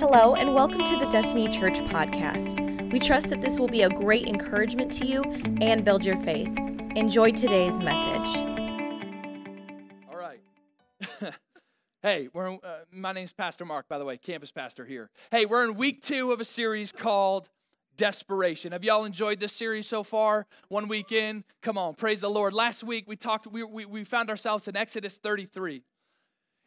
Hello, and welcome to the Destiny Church podcast. We trust that this will be a great encouragement to you and build your faith. Enjoy today's message. All right. hey, we're uh, my name's Pastor Mark, by the way, campus pastor here. Hey, we're in week two of a series called Desperation. Have y'all enjoyed this series so far? One week in? Come on, praise the Lord. Last week we talked, we, we, we found ourselves in Exodus 33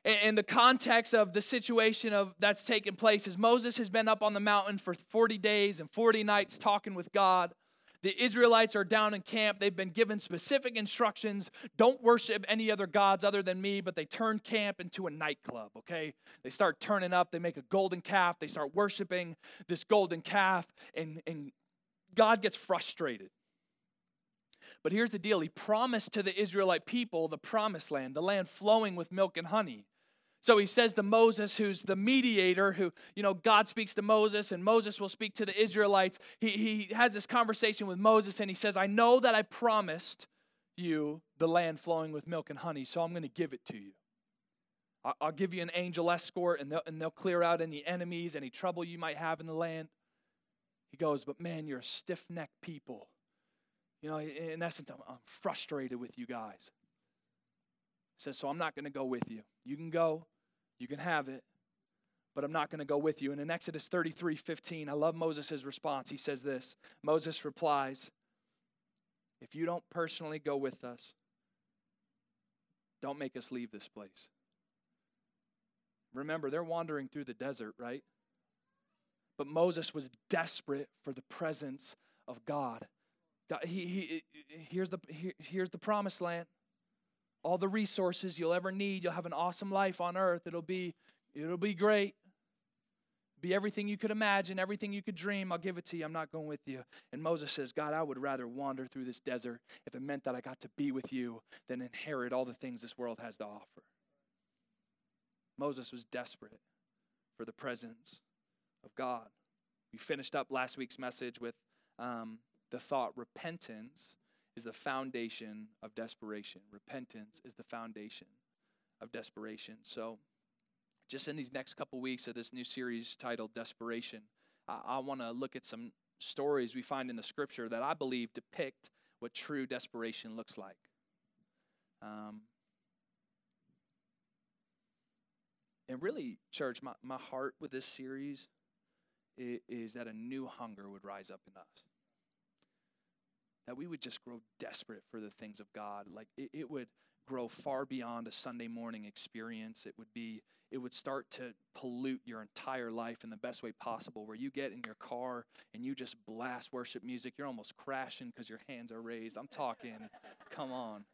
and the context of the situation of that's taken place is Moses has been up on the mountain for 40 days and 40 nights talking with God. The Israelites are down in camp. They've been given specific instructions. Don't worship any other gods other than me, but they turn camp into a nightclub, okay? They start turning up. They make a golden calf. They start worshiping this golden calf, and, and God gets frustrated. But here's the deal He promised to the Israelite people the promised land, the land flowing with milk and honey. So he says to Moses, who's the mediator, who, you know, God speaks to Moses and Moses will speak to the Israelites. He, he has this conversation with Moses and he says, I know that I promised you the land flowing with milk and honey, so I'm going to give it to you. I'll give you an angel escort and they'll, and they'll clear out any enemies, any trouble you might have in the land. He goes, But man, you're a stiff necked people. You know, in essence, I'm, I'm frustrated with you guys. He says, So I'm not going to go with you. You can go, you can have it, but I'm not going to go with you. And in Exodus 33 15, I love Moses' response. He says this Moses replies, If you don't personally go with us, don't make us leave this place. Remember, they're wandering through the desert, right? But Moses was desperate for the presence of God. God he, he, here's, the, here, here's the promised land all the resources you'll ever need. You'll have an awesome life on earth. It'll be it'll be great. Be everything you could imagine, everything you could dream. I'll give it to you. I'm not going with you. And Moses says, God, I would rather wander through this desert if it meant that I got to be with you than inherit all the things this world has to offer. Moses was desperate for the presence of God. We finished up last week's message with um, the thought repentance is the foundation of desperation. Repentance is the foundation of desperation. So, just in these next couple weeks of this new series titled Desperation, I, I want to look at some stories we find in the scripture that I believe depict what true desperation looks like. Um, and really, church, my, my heart with this series is, is that a new hunger would rise up in us that we would just grow desperate for the things of God. Like it, it, would grow far beyond a Sunday morning experience. It would be, it would start to pollute your entire life in the best way possible, where you get in your car and you just blast worship music. You're almost crashing because your hands are raised. I'm talking, come on.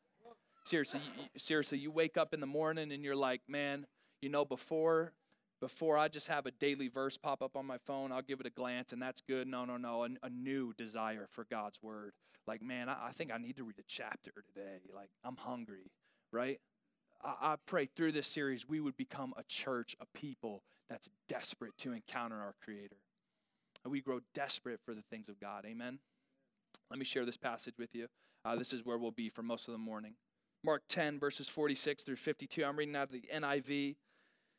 Seriously, you, seriously, you wake up in the morning and you're like, man, you know, before before I just have a daily verse pop up on my phone, I'll give it a glance and that's good. No, no, no. A, a new desire for God's word. Like, man, I, I, think I need to read a chapter today. Like, I'm hungry, right? I, I pray through this series we would become a church, a people that's desperate to encounter our Creator. And we grow desperate for the things of God. Amen. Let me share this passage with you. Uh, this is where we'll be for most of the morning. Mark 10, verses 46 through 52. I'm reading out of the NIV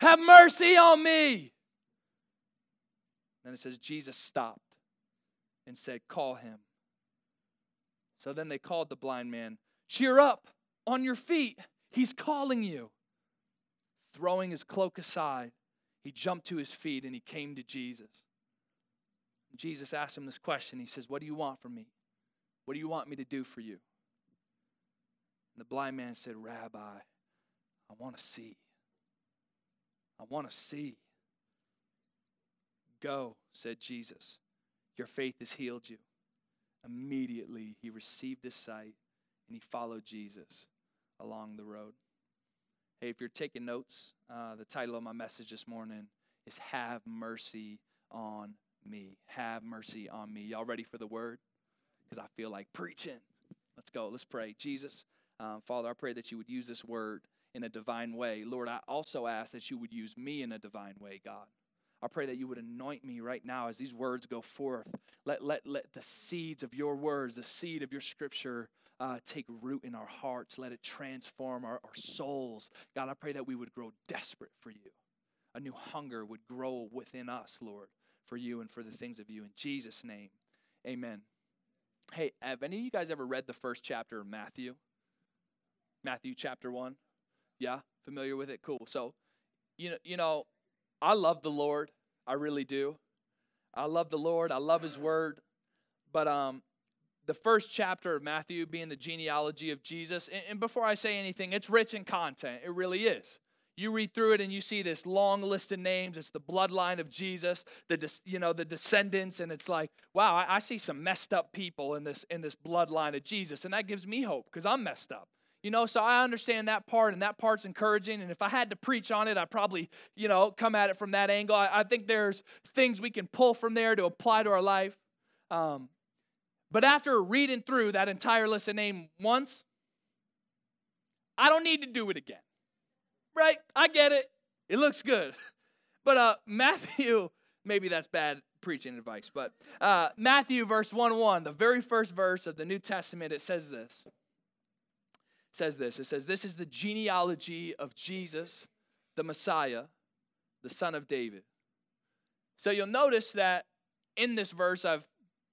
have mercy on me. Then it says, Jesus stopped and said, Call him. So then they called the blind man, Cheer up, on your feet. He's calling you. Throwing his cloak aside, he jumped to his feet and he came to Jesus. Jesus asked him this question. He says, What do you want from me? What do you want me to do for you? And the blind man said, Rabbi, I want to see. I want to see. Go, said Jesus. Your faith has healed you. Immediately, he received his sight and he followed Jesus along the road. Hey, if you're taking notes, uh, the title of my message this morning is have mercy on me. Have mercy on me. Y'all ready for the word? Because I feel like preaching. Let's go. Let's pray. Jesus, um, Father, I pray that you would use this word in a divine way. Lord, I also ask that you would use me in a divine way, God. I pray that you would anoint me right now as these words go forth. Let, let, let the seeds of your words, the seed of your scripture, uh, take root in our hearts. Let it transform our, our souls. God, I pray that we would grow desperate for you. A new hunger would grow within us, Lord, for you and for the things of you. In Jesus' name, amen. Hey, have any of you guys ever read the first chapter of Matthew? Matthew chapter 1? Yeah, familiar with it? Cool. So, you know, you know, I love the Lord. I really do. I love the Lord. I love his word. But um the first chapter of Matthew being the genealogy of Jesus, and, and before I say anything, it's rich in content. It really is. You read through it and you see this long list of names. It's the bloodline of Jesus, the you know the descendants, and it's like, wow, I, I see some messed up people in this in this bloodline of Jesus, and that gives me hope because I'm messed up. You know, so I understand that part, and that part's encouraging. And if I had to preach on it, I'd probably, you know, come at it from that angle. I, I think there's things we can pull from there to apply to our life. Um, but after reading through that entire list of names once, I don't need to do it again. Right? I get it. It looks good. But uh, Matthew, maybe that's bad preaching advice, but uh, Matthew verse 1 1, the very first verse of the New Testament, it says this says this it says, This is the genealogy of Jesus, the Messiah, the son of David. So you'll notice that in this verse, I've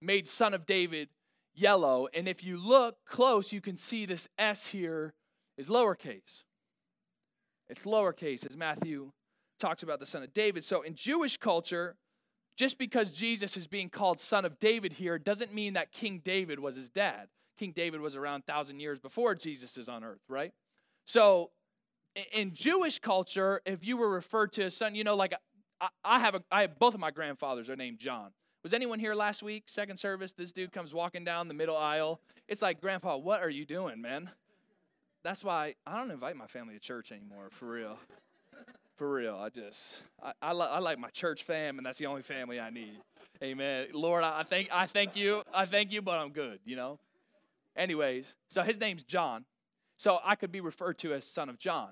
made son of David yellow. And if you look close, you can see this S here is lowercase. It's lowercase as Matthew talks about the son of David. So in Jewish culture, just because Jesus is being called son of David here doesn't mean that King David was his dad. King David was around 1,000 years before Jesus is on earth, right? So in Jewish culture, if you were referred to as son, you know, like I, have a, I have both of my grandfathers are named John. Was anyone here last week, second service? This dude comes walking down the middle aisle. It's like, Grandpa, what are you doing, man? That's why I don't invite my family to church anymore, for real. For real. I just, I, I, li- I like my church fam, and that's the only family I need. Amen. Lord, I thank, I thank you. I thank you, but I'm good, you know? Anyways, so his name's John. So I could be referred to as son of John,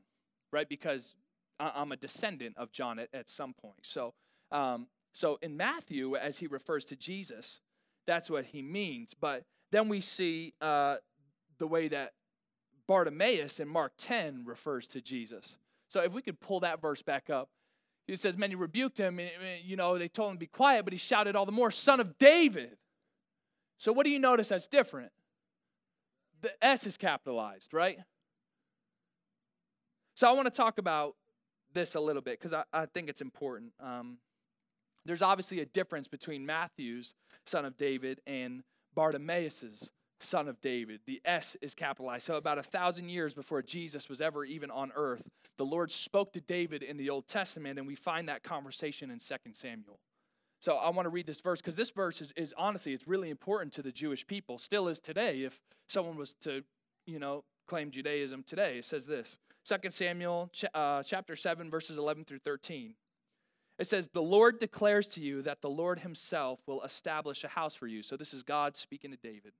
right? Because I'm a descendant of John at, at some point. So, um, so in Matthew, as he refers to Jesus, that's what he means. But then we see uh, the way that Bartimaeus in Mark 10 refers to Jesus. So if we could pull that verse back up, he says, Many rebuked him. And, you know, they told him to be quiet, but he shouted all the more, Son of David. So what do you notice that's different? The S is capitalized, right? So I want to talk about this a little bit because I, I think it's important. Um, there's obviously a difference between Matthew's son of David and Bartimaeus's son of David. The S is capitalized. So, about a thousand years before Jesus was ever even on earth, the Lord spoke to David in the Old Testament, and we find that conversation in 2 Samuel. So I want to read this verse because this verse is, is honestly, it's really important to the Jewish people, still is today. If someone was to, you know, claim Judaism today, it says this 2 Samuel ch- uh, chapter 7, verses 11 through 13. It says, The Lord declares to you that the Lord himself will establish a house for you. So this is God speaking to David.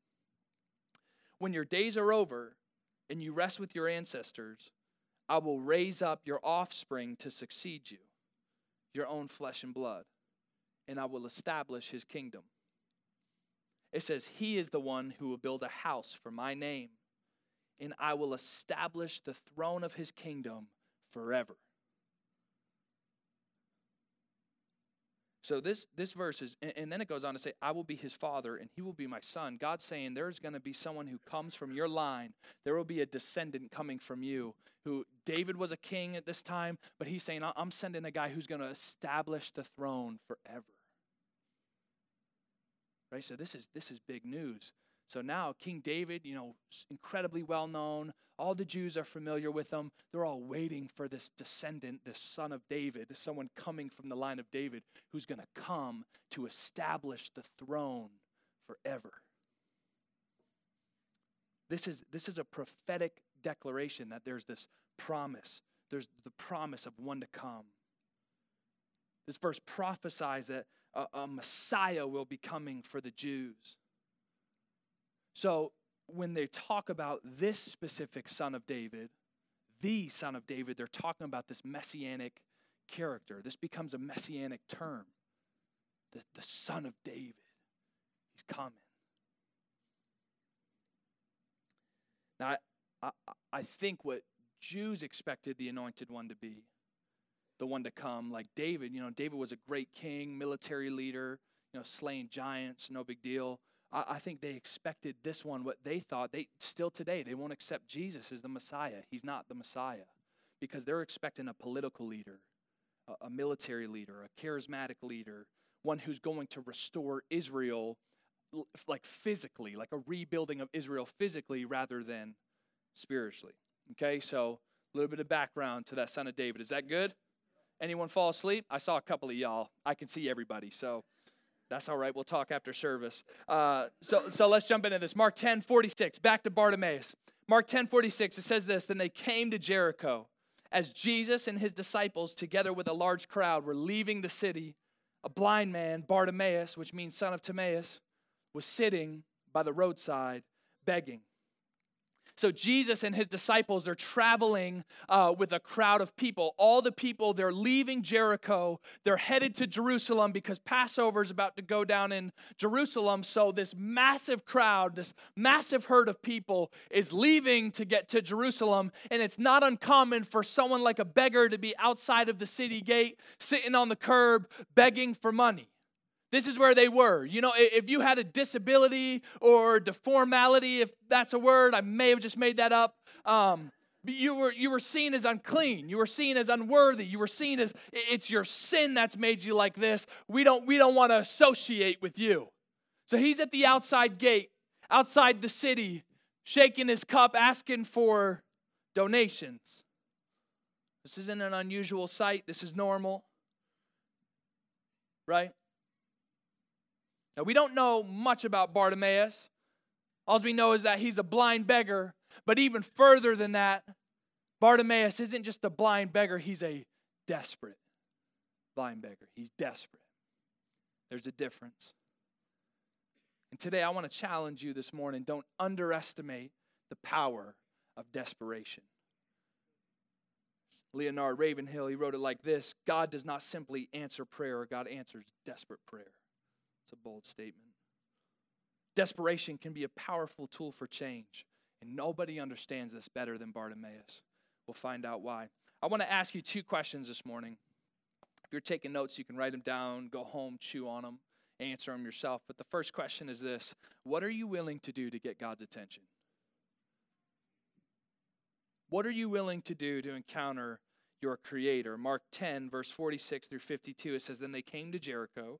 When your days are over and you rest with your ancestors, I will raise up your offspring to succeed you, your own flesh and blood and I will establish his kingdom. It says, He is the one who will build a house for my name, and I will establish the throne of his kingdom forever. So this this verse is, and then it goes on to say, "I will be his father, and he will be my son." God's saying there's going to be someone who comes from your line. There will be a descendant coming from you. Who David was a king at this time, but he's saying, "I'm sending a guy who's going to establish the throne forever." Right? So this is this is big news. So now King David, you know, incredibly well known. All the Jews are familiar with him. They're all waiting for this descendant, this son of David, someone coming from the line of David who's going to come to establish the throne forever. This is this is a prophetic declaration that there's this promise. There's the promise of one to come. This verse prophesies that a, a Messiah will be coming for the Jews. So when they talk about this specific son of David, the son of David, they're talking about this messianic character. This becomes a messianic term. The, the son of David. He's coming. Now, I, I, I think what Jews expected the anointed one to be, the one to come, like David, you know, David was a great king, military leader, you know, slaying giants, no big deal. I, I think they expected this one, what they thought, they still today, they won't accept Jesus as the Messiah. He's not the Messiah because they're expecting a political leader, a, a military leader, a charismatic leader, one who's going to restore Israel like physically, like a rebuilding of Israel physically rather than spiritually. Okay, so a little bit of background to that son of David. Is that good? Anyone fall asleep? I saw a couple of y'all. I can see everybody, so that's all right. We'll talk after service. Uh, so, so let's jump into this. Mark 10 46, back to Bartimaeus. Mark 10 46, it says this Then they came to Jericho. As Jesus and his disciples, together with a large crowd, were leaving the city, a blind man, Bartimaeus, which means son of Timaeus, was sitting by the roadside begging. So Jesus and his disciples, they're traveling uh, with a crowd of people. All the people, they're leaving Jericho. They're headed to Jerusalem because Passover is about to go down in Jerusalem. So this massive crowd, this massive herd of people is leaving to get to Jerusalem. And it's not uncommon for someone like a beggar to be outside of the city gate, sitting on the curb, begging for money. This is where they were. You know, if you had a disability or deformality, if that's a word, I may have just made that up. Um, you were you were seen as unclean. You were seen as unworthy. You were seen as it's your sin that's made you like this. We don't we don't want to associate with you. So he's at the outside gate, outside the city, shaking his cup, asking for donations. This isn't an unusual sight. This is normal. Right? Now, we don't know much about Bartimaeus. All we know is that he's a blind beggar. But even further than that, Bartimaeus isn't just a blind beggar, he's a desperate blind beggar. He's desperate. There's a difference. And today I want to challenge you this morning don't underestimate the power of desperation. Leonard Ravenhill, he wrote it like this God does not simply answer prayer, God answers desperate prayer. It's a bold statement. Desperation can be a powerful tool for change, and nobody understands this better than Bartimaeus. We'll find out why. I want to ask you two questions this morning. If you're taking notes, you can write them down, go home, chew on them, answer them yourself. But the first question is this What are you willing to do to get God's attention? What are you willing to do to encounter your Creator? Mark 10, verse 46 through 52, it says, Then they came to Jericho.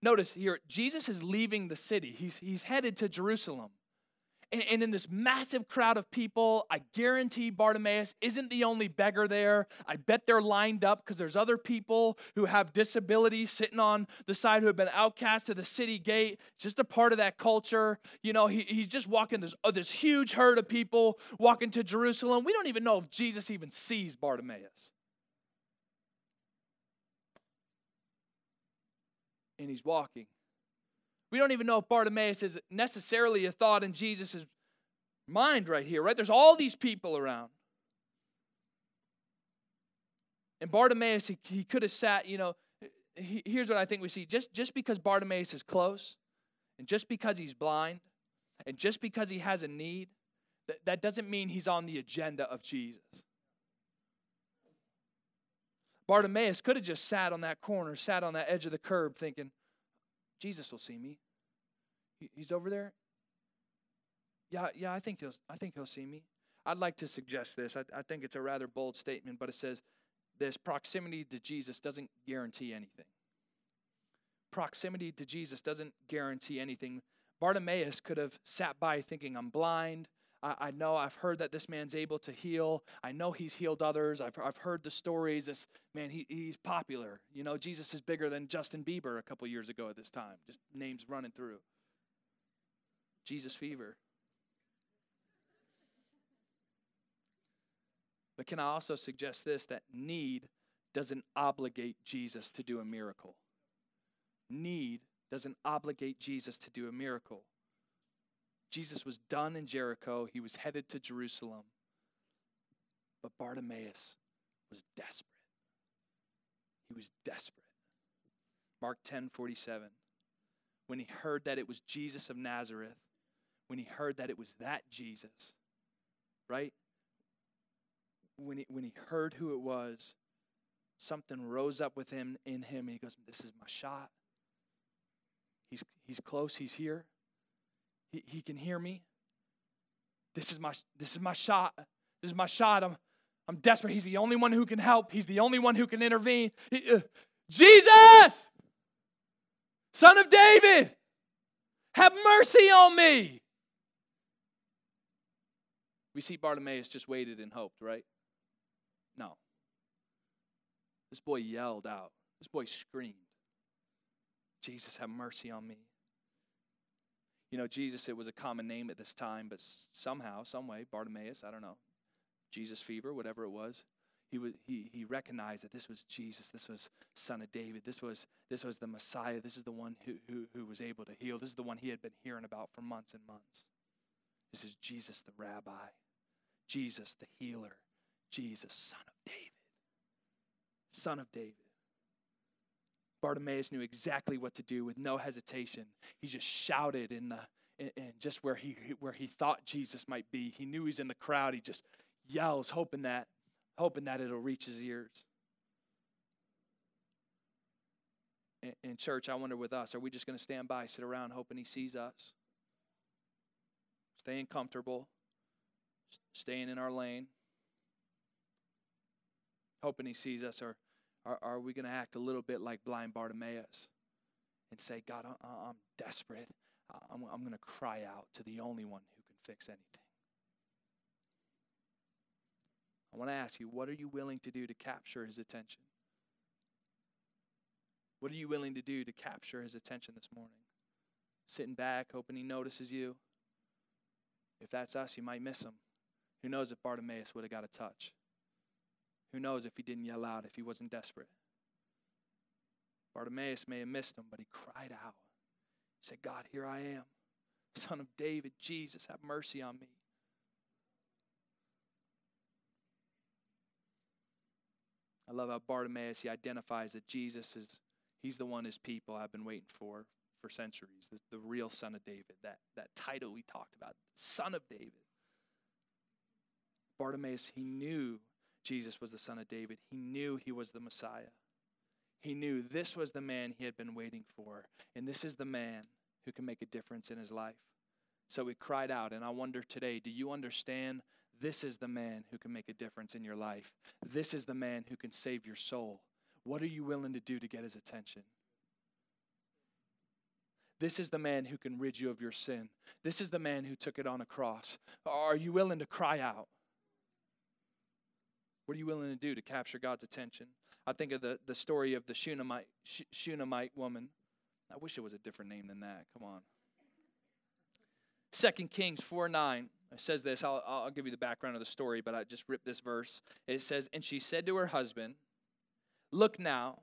Notice here, Jesus is leaving the city. He's, he's headed to Jerusalem. And, and, in this massive crowd of people, I guarantee Bartimaeus isn't the only beggar there. I bet they're lined up because there's other people who have disabilities sitting on the side who have been outcast to the city gate. Just a part of that culture. You know, he, he's just walking this, uh, this huge herd of people walking to Jerusalem. We don't even know if Jesus even sees Bartimaeus. And he's walking. We don't even know if Bartimaeus is necessarily a thought in Jesus' mind right here, right? There's all these people around. And Bartimaeus, he, he could have sat, you know, he, here's what I think we see. Just, just because Bartimaeus is close, and just because he's blind, and just because he has a need, that, that doesn't mean he's on the agenda of Jesus. Bartimaeus could have just sat on that corner, sat on that edge of the curb, thinking, Jesus will see me. He's over there. Yeah, yeah, I think he'll I think he'll see me. I'd like to suggest this. I, I think it's a rather bold statement, but it says this proximity to Jesus doesn't guarantee anything. Proximity to Jesus doesn't guarantee anything. Bartimaeus could have sat by thinking, I'm blind. I, I, know I've heard that this man's able to heal. I know he's healed others. I've, I've heard the stories. This man, he, he's popular. You know, Jesus is bigger than Justin Bieber a couple years ago at this time. Just names running through. Jesus fever. But can I also suggest this that need doesn't obligate Jesus to do a miracle? Need doesn't obligate Jesus to do a miracle. Jesus was done in Jericho, he was headed to Jerusalem. But Bartimaeus was desperate. He was desperate. Mark 10 47. When he heard that it was Jesus of Nazareth, when he heard that it was that Jesus, right? When he, when he heard who it was, something rose up with him in him. And he goes, This is my shot. He's, he's close, he's here. He, he can hear me. This is my this is my shot. This is my shot. I'm I'm desperate. He's the only one who can help. He's the only one who can intervene. He, uh, Jesus, Son of David, have mercy on me. We see Bartimaeus just waited and hoped, right? No. This boy yelled out. This boy screamed, Jesus, have mercy on me. You know, Jesus, it was a common name at this time, but somehow, some way, Bartimaeus, I don't know, Jesus fever, whatever it was, he, was, he, he recognized that this was Jesus. This was Son of David. This was, this was the Messiah. This is the one who, who, who was able to heal. This is the one he had been hearing about for months and months. This is Jesus the rabbi, Jesus the healer, Jesus, Son of David. Son of David. Bartimaeus knew exactly what to do with no hesitation. He just shouted in the and just where he where he thought Jesus might be. He knew he's in the crowd. He just yells, hoping that hoping that it'll reach his ears. In, in church, I wonder with us, are we just going to stand by, sit around, hoping he sees us? Staying comfortable, staying in our lane, hoping he sees us, or are, are we going to act a little bit like blind Bartimaeus and say, God, I, am desperate. I'm, I'm going to cry out to the only one who can fix anything? I want to ask you, what are you willing to do to capture his attention? What are you willing to do to capture his attention this morning? Sitting back, hoping he notices you. If that's us, you might miss him. Who knows if Bartimaeus would have got a touch? Who knows if he didn't yell out, if he wasn't desperate? Bartimaeus may have missed him, but he cried out. He said, God, here I am, son of David, Jesus, have mercy on me. I love how Bartimaeus he identifies that Jesus is he's the one his people have been waiting for for centuries. The, the real son of David, that, that title we talked about, son of David. Bartimaeus, he knew Jesus was the son of David. He knew he was the Messiah. He knew this was the man he had been waiting for, and this is the man who can make a difference in his life. So he cried out, and I wonder today do you understand this is the man who can make a difference in your life? This is the man who can save your soul. What are you willing to do to get his attention? This is the man who can rid you of your sin. This is the man who took it on a cross. Are you willing to cry out? What are you willing to do to capture God's attention? I think of the, the story of the Shunammite, Shunammite woman. I wish it was a different name than that. Come on. Second Kings 4 9 it says this. I'll, I'll give you the background of the story, but I just ripped this verse. It says, And she said to her husband, Look now,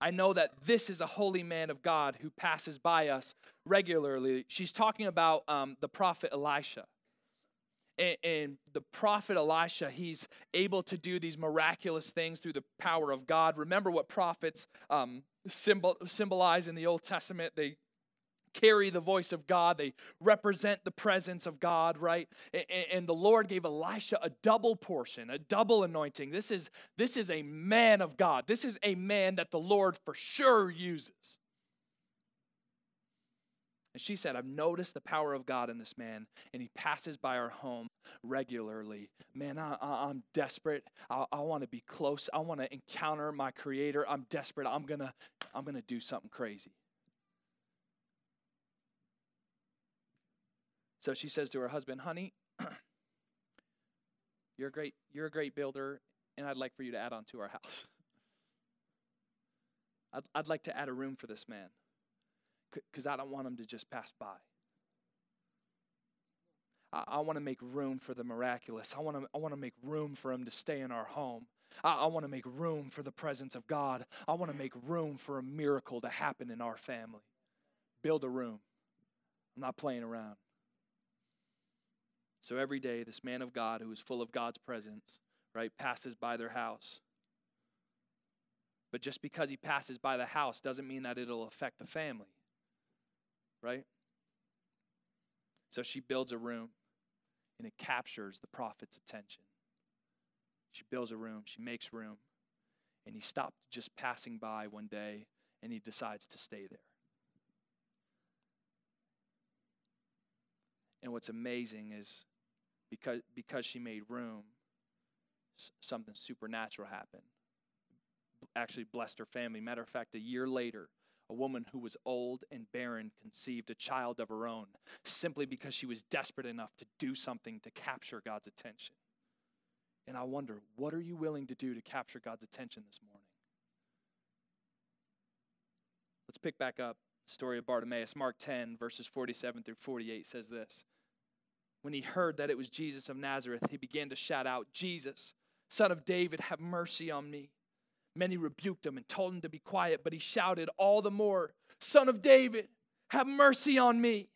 I know that this is a holy man of God who passes by us regularly. She's talking about um, the prophet Elisha and, and the prophet Elisha, he's able to do these miraculous things through the power of God. Remember what prophets um, symbol, symbolize in the Old Testament? They carry the voice of God, they represent the presence of God, right? And, and, the Lord gave Elisha a double portion, a double anointing. This is this is a man of God. This is a man that the Lord for sure uses. And she said, I've noticed the power of God in this man, and he passes by our home regularly. Man, I, am desperate. I, I want to be close. I want to encounter my creator. I'm desperate. I'm going to I'm going to do something crazy. So she says to her husband, Honey, you're a great, you're a great builder, and I'd like for you to add on to our house. I'd, I'd like to add a room for this man because I don't want them to just pass by. I, I want to make room for the miraculous. I want to I want to make room for them to stay in our home. I, I want to make room for the presence of God. I want to make room for a miracle to happen in our family. Build a room. I'm not playing around. So every day, this man of God who is full of God's presence, right, passes by their house. But just because he passes by the house doesn't mean that it'll affect the family, right? So she builds a room and it captures the prophet's attention. She builds a room, she makes room, and he stopped just passing by one day and he decides to stay there. And what's amazing is because, because she made room, something supernatural happened. Actually, blessed her family. Matter of fact, a year later, a woman who was old and barren conceived a child of her own simply because she was desperate enough to do something to capture God's attention. And I wonder, what are you willing to do to capture God's attention this morning? Let's pick back up the story of Bartimaeus. Mark 10, verses 47 through 48 says this when he heard that it was Jesus of Nazareth, he began to shout out, Jesus, son of David, have mercy on me. Many rebuked him and told him to be quiet, but he shouted all the more, Son of David, have mercy on me.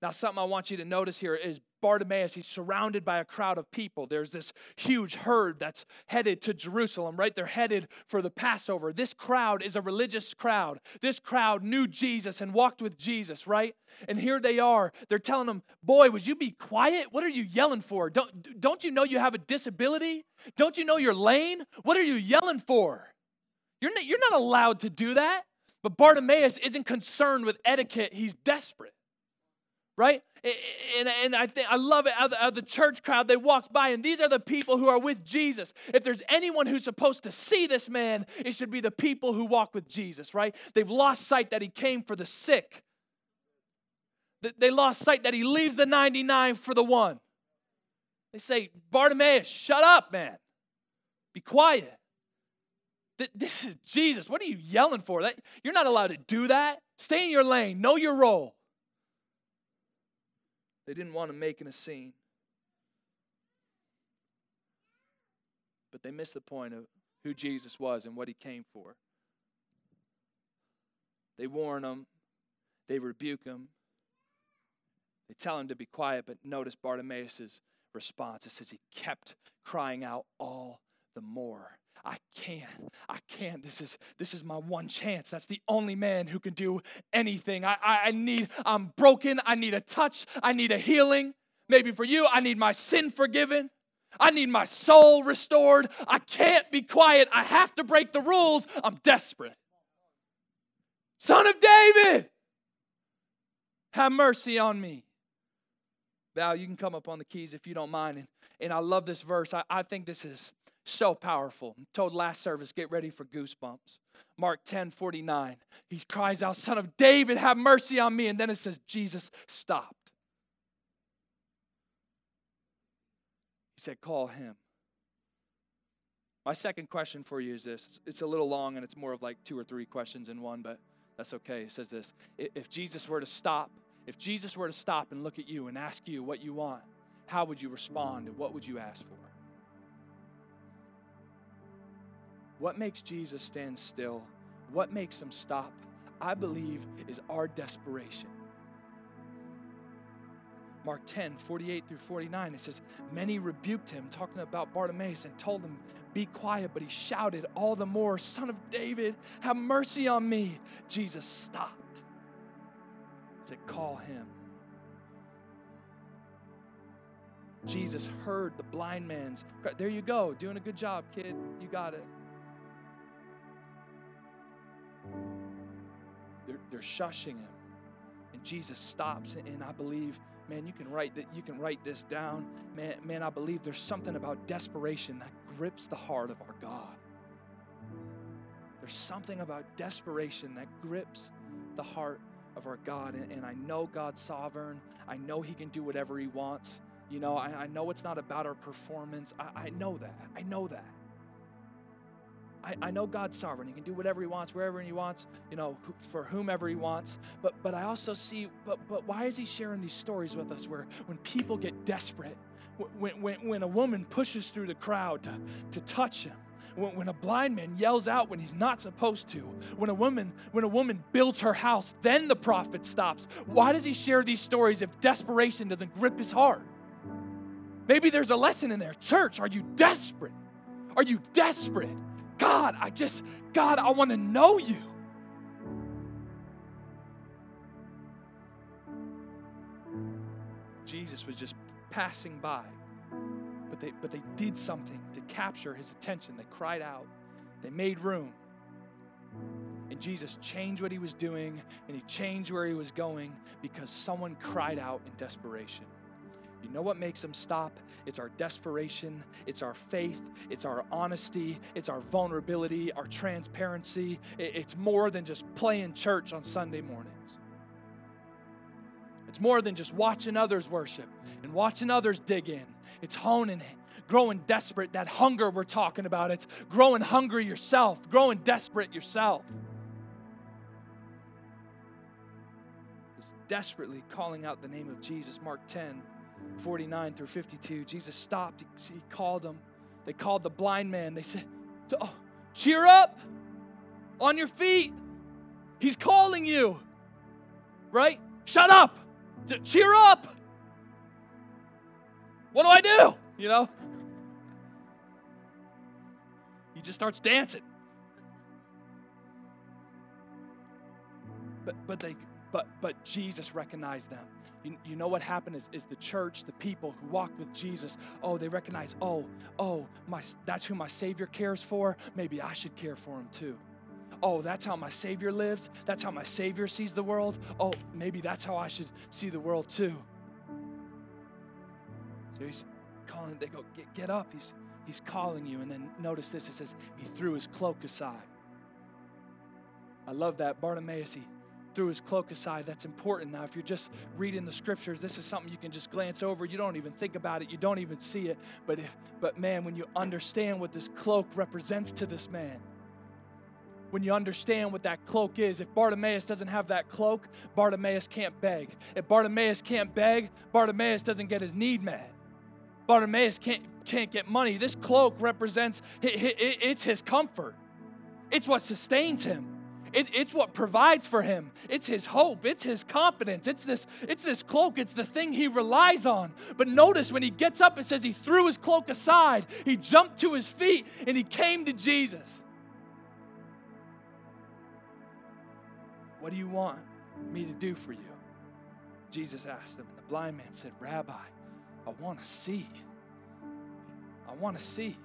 Now, something I want you to notice here is Bartimaeus, he's surrounded by a crowd of people. There's this huge herd that's headed to Jerusalem, right? They're headed for the Passover. This crowd is a religious crowd. This crowd knew Jesus and walked with Jesus, right? And here they are. They're telling him, Boy, would you be quiet? What are you yelling for? Don't, don't you know you have a disability? Don't you know you're lame? What are you yelling for? You're not, you're not allowed to do that. But Bartimaeus isn't concerned with etiquette, he's desperate right? And, and I think I love it how the, how the church crowd they walked by, and these are the people who are with Jesus. If there's anyone who's supposed to see this man, it should be the people who walk with Jesus, right? They've lost sight that he came for the sick. They lost sight that he leaves the 99 for the one. They say, Bartimaeus, shut up, man. Be quiet. This is Jesus. What are you yelling for? That you're not allowed to do that. Stay in your lane. Know your role. They didn't want him making a scene. But they missed the point of who Jesus was and what he came for. They warn him, they rebuke him, they tell him to be quiet, but notice Bartimaeus' response. It says he kept crying out all the more. I can't. I can't. This is this is my one chance. That's the only man who can do anything. I, I, I need, I'm broken. I need a touch. I need a healing. Maybe for you, I need my sin forgiven. I need my soul restored. I can't be quiet. I have to break the rules. I'm desperate. Son of David, have mercy on me. Val, you can come up on the keys if you don't mind. And, and I love this verse. I, I think this is so powerful. told last service, get ready for goosebumps. Mark 10 49. He cries out, Son of David, have mercy on me. And then it says, Jesus stopped. He said, Call him. My second question for you is this it's a little long and it's more of like two or three questions in one, but that's okay. It says this If Jesus were to stop, if Jesus were to stop and look at you and ask you what you want, how would you respond and what would you ask for? What makes Jesus stand still? What makes him stop? I believe is our desperation. Mark 10, 48 through 49, it says, Many rebuked him, talking about Bartimaeus, and told him, Be quiet. But he shouted all the more, Son of David, have mercy on me. Jesus stopped. Said, Call him. Jesus heard the blind man's. There you go, doing a good job, kid. You got it. They're, they're shushing him. And Jesus stops, and I believe, man, you can write that. You can write this down, man. Man, I believe there's something about desperation that grips the heart of our God. There's something about desperation that grips the heart of our God. And, and I know God's sovereign. I know He can do whatever He wants. You know, I, I know it's not about our performance. I, I know that. I know that. I, I know God's sovereign. He can do whatever He wants, wherever He wants, you know, for whomever He wants. But but I also see, but but why is He sharing these stories with us where when people get desperate, when when, when a woman pushes through the crowd to, to touch Him, when, when a blind man yells out when he's not supposed to, when a woman when a woman builds her house, then the prophet stops. Why does He share these stories if desperation doesn't grip His heart? Maybe there's a lesson in there. Church, are you desperate? Are you desperate? God, I just, God, I want to know you. Jesus was just passing by, but they, but they did something to capture his attention. They cried out, they made room. And Jesus changed what he was doing and he changed where he was going because someone cried out in desperation. You know what makes them stop? It's our desperation, it's our faith, it's our honesty, it's our vulnerability, our transparency. It's more than just playing church on Sunday mornings. It's more than just watching others worship and watching others dig in. It's honing growing desperate, that hunger we're talking about. It's growing hungry yourself, growing desperate yourself. It's desperately calling out the name of Jesus. Mark 10, 49 through 52. Jesus stopped, he, called them. They called the blind man. They said, oh, Cheer up on your feet. He's calling you. Right? Shut up. Cheer up. What do I do? You know? He just starts dancing. But but they but but Jesus recognized them. You, you know what happened is, is the church, the people who walked with Jesus, oh, they recognize, oh, oh, my, that's who my Savior cares for. Maybe I should care for him too. Oh, that's how my Savior lives. That's how my Savior sees the world. Oh, maybe that's how I should see the world too. So he's calling, they go, get, get up. He's, he's calling you. And then notice this it says, he threw his cloak aside. I love that. Bartimaeus, he threw his cloak aside. That's important. Now, if you're just reading the scriptures, this is something you can just glance over. You don't even think about it. You don't even see it. But if, but man, when you understand what this cloak represents to this man, when you understand what that cloak is. If Bartimaeus doesn't have that cloak, Bartimaeus can't beg. If Bartimaeus can't beg, Bartimaeus doesn't get his need met. Bartimaeus can't, can't get money. This cloak represents, it's his comfort, it's what sustains him. It, it's what provides for him. It's his hope. It's his confidence. It's this, it's this cloak. It's the thing he relies on. But notice when he gets up, it says he threw his cloak aside. He jumped to his feet and he came to Jesus. What do you want me to do for you? Jesus asked him. And the blind man said, Rabbi, I want to see. I want to see.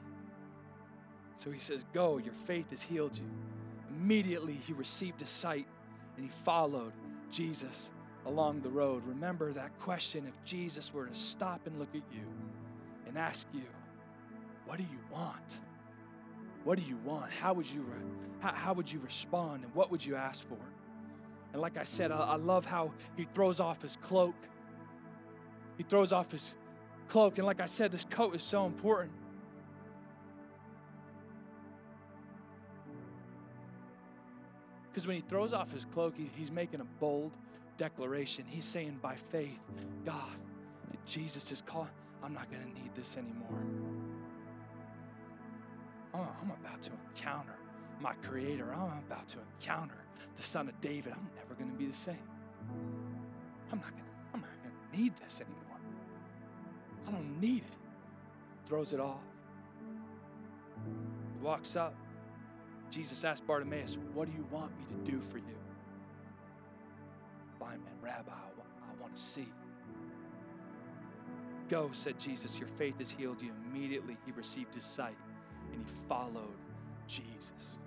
So he says, Go, your faith has healed you. Immediately he received his sight and he followed Jesus along the road. Remember that question if Jesus were to stop and look at you and ask you, What do you want? What do you want? How would you, re- how, how would you respond and what would you ask for? And like I said, I, I love how he throws off his cloak. He throws off his cloak. And like I said, this coat is so important. Because when he throws off his cloak, he, he's making a bold declaration. He's saying, by faith, God, Jesus just call. I'm not going to need this anymore. I'm about to encounter my Creator. I'm about to encounter the Son of David. I'm never going to be the same. I'm not going to. I'm not going to need this anymore. I don't need it. Throws it off. He walks up. Jesus asked Bartimaeus, What do you want me to do for you? Blind man, Rabbi, I want to see. Go, said Jesus, your faith has healed you. Immediately he received his sight and he followed Jesus.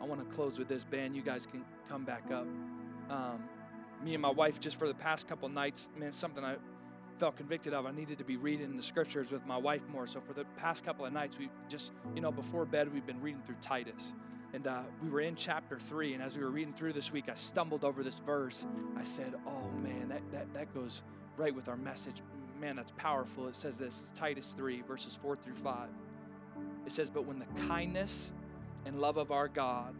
I want to close with this. Band, you guys can come back up. Um, me and my wife, just for the past couple nights, man, something I felt convicted of. I needed to be reading the scriptures with my wife more. So for the past couple of nights, we just, you know, before bed, we've been reading through Titus. And uh, we were in chapter three, and as we were reading through this week, I stumbled over this verse. I said, "Oh man, that that that goes right with our message. Man, that's powerful." It says this: Titus three, verses four through five. It says, "But when the kindness and love of our God,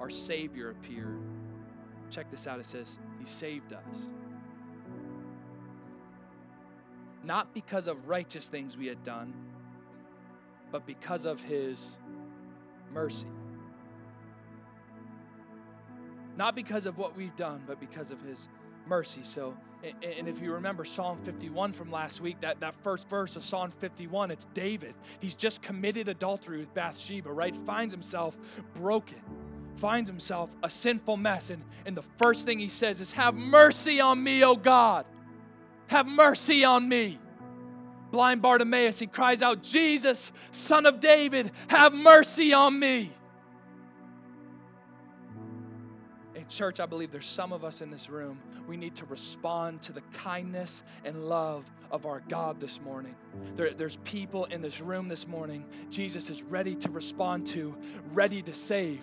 our Savior, appeared, check this out. It says, He saved us." Not because of righteous things we had done, but because of His mercy. Not because of what we've done, but because of His mercy. So, and if you remember Psalm 51 from last week, that, that first verse of Psalm 51, it's David. He's just committed adultery with Bathsheba, right? Finds himself broken, finds himself a sinful mess. And, and the first thing he says is, Have mercy on me, O God. Have mercy on me. Blind Bartimaeus, he cries out, Jesus, son of David, have mercy on me. In church, I believe there's some of us in this room. We need to respond to the kindness and love of our God this morning. There, there's people in this room this morning Jesus is ready to respond to, ready to save.